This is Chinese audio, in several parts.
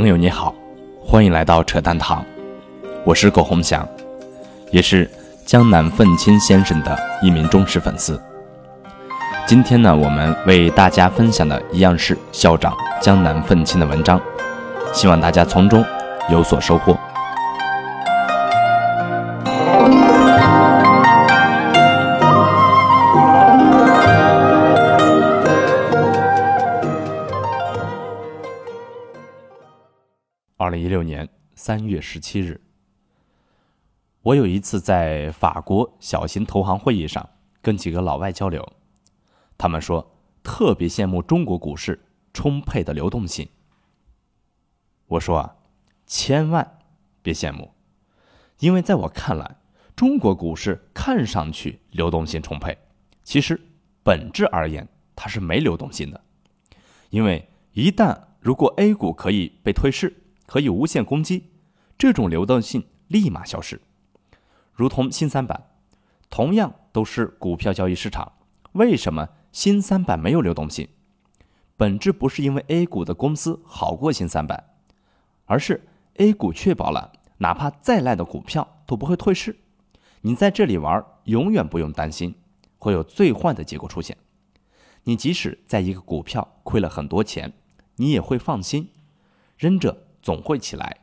朋友你好，欢迎来到扯淡堂，我是苟洪祥，也是江南愤青先生的一名忠实粉丝。今天呢，我们为大家分享的一样是校长江南愤青的文章，希望大家从中有所收获。二零一六年三月十七日，我有一次在法国小型投行会议上跟几个老外交流，他们说特别羡慕中国股市充沛的流动性。我说啊，千万别羡慕，因为在我看来，中国股市看上去流动性充沛，其实本质而言它是没流动性的，因为一旦如果 A 股可以被退市。可以无限攻击，这种流动性立马消失，如同新三板，同样都是股票交易市场，为什么新三板没有流动性？本质不是因为 A 股的公司好过新三板，而是 A 股确保了哪怕再烂的股票都不会退市，你在这里玩永远不用担心会有最坏的结果出现，你即使在一个股票亏了很多钱，你也会放心，扔着。总会起来，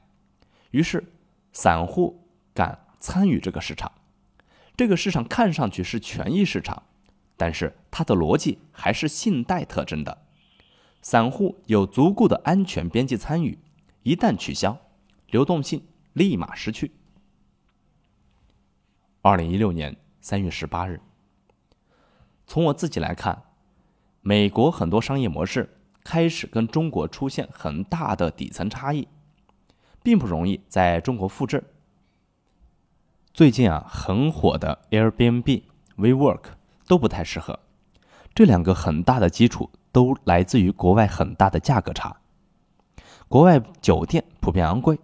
于是散户敢参与这个市场。这个市场看上去是权益市场，但是它的逻辑还是信贷特征的。散户有足够的安全边际参与，一旦取消，流动性立马失去。二零一六年三月十八日，从我自己来看，美国很多商业模式。开始跟中国出现很大的底层差异，并不容易在中国复制。最近啊，很火的 Airbnb、WeWork 都不太适合。这两个很大的基础都来自于国外很大的价格差。国外酒店普遍昂贵，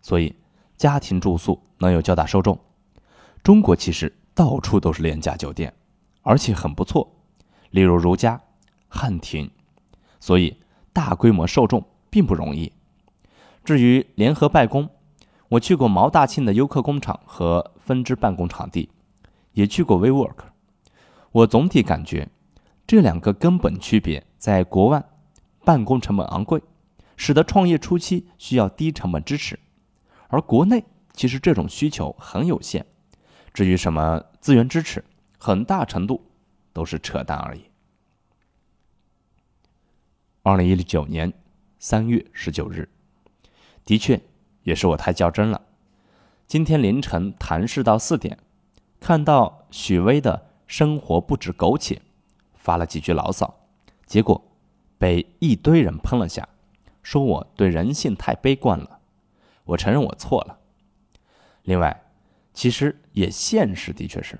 所以家庭住宿能有较大受众。中国其实到处都是廉价酒店，而且很不错，例如如家、汉庭。所以，大规模受众并不容易。至于联合办公，我去过毛大庆的优客工厂和分支办公场地，也去过 WeWork。我总体感觉，这两个根本区别在国外，办公成本昂贵，使得创业初期需要低成本支持；而国内其实这种需求很有限。至于什么资源支持，很大程度都是扯淡而已。二零一九年三月十九日，的确也是我太较真了。今天凌晨谈事到四点，看到许巍的生活不止苟且，发了几句牢骚，结果被一堆人喷了下，说我对人性太悲观了。我承认我错了。另外，其实也现实的确是，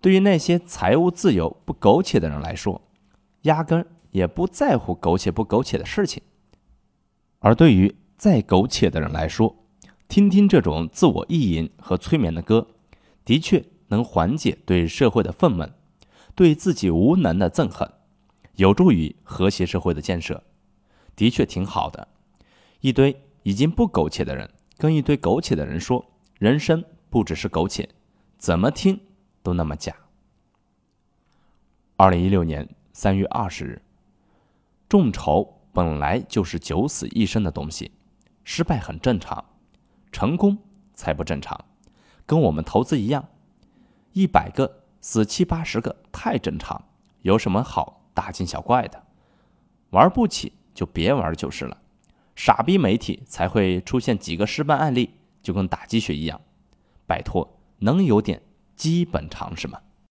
对于那些财务自由不苟且的人来说，压根。也不在乎苟且不苟且的事情，而对于再苟且的人来说，听听这种自我意淫和催眠的歌，的确能缓解对社会的愤懑，对自己无能的憎恨，有助于和谐社会的建设，的确挺好的。一堆已经不苟且的人跟一堆苟且的人说，人生不只是苟且，怎么听都那么假。二零一六年三月二十日。众筹本来就是九死一生的东西，失败很正常，成功才不正常。跟我们投资一样，一百个死七八十个太正常，有什么好大惊小怪的？玩不起就别玩就是了。傻逼媒体才会出现几个失败案例，就跟打鸡血一样。拜托，能有点基本常识吗？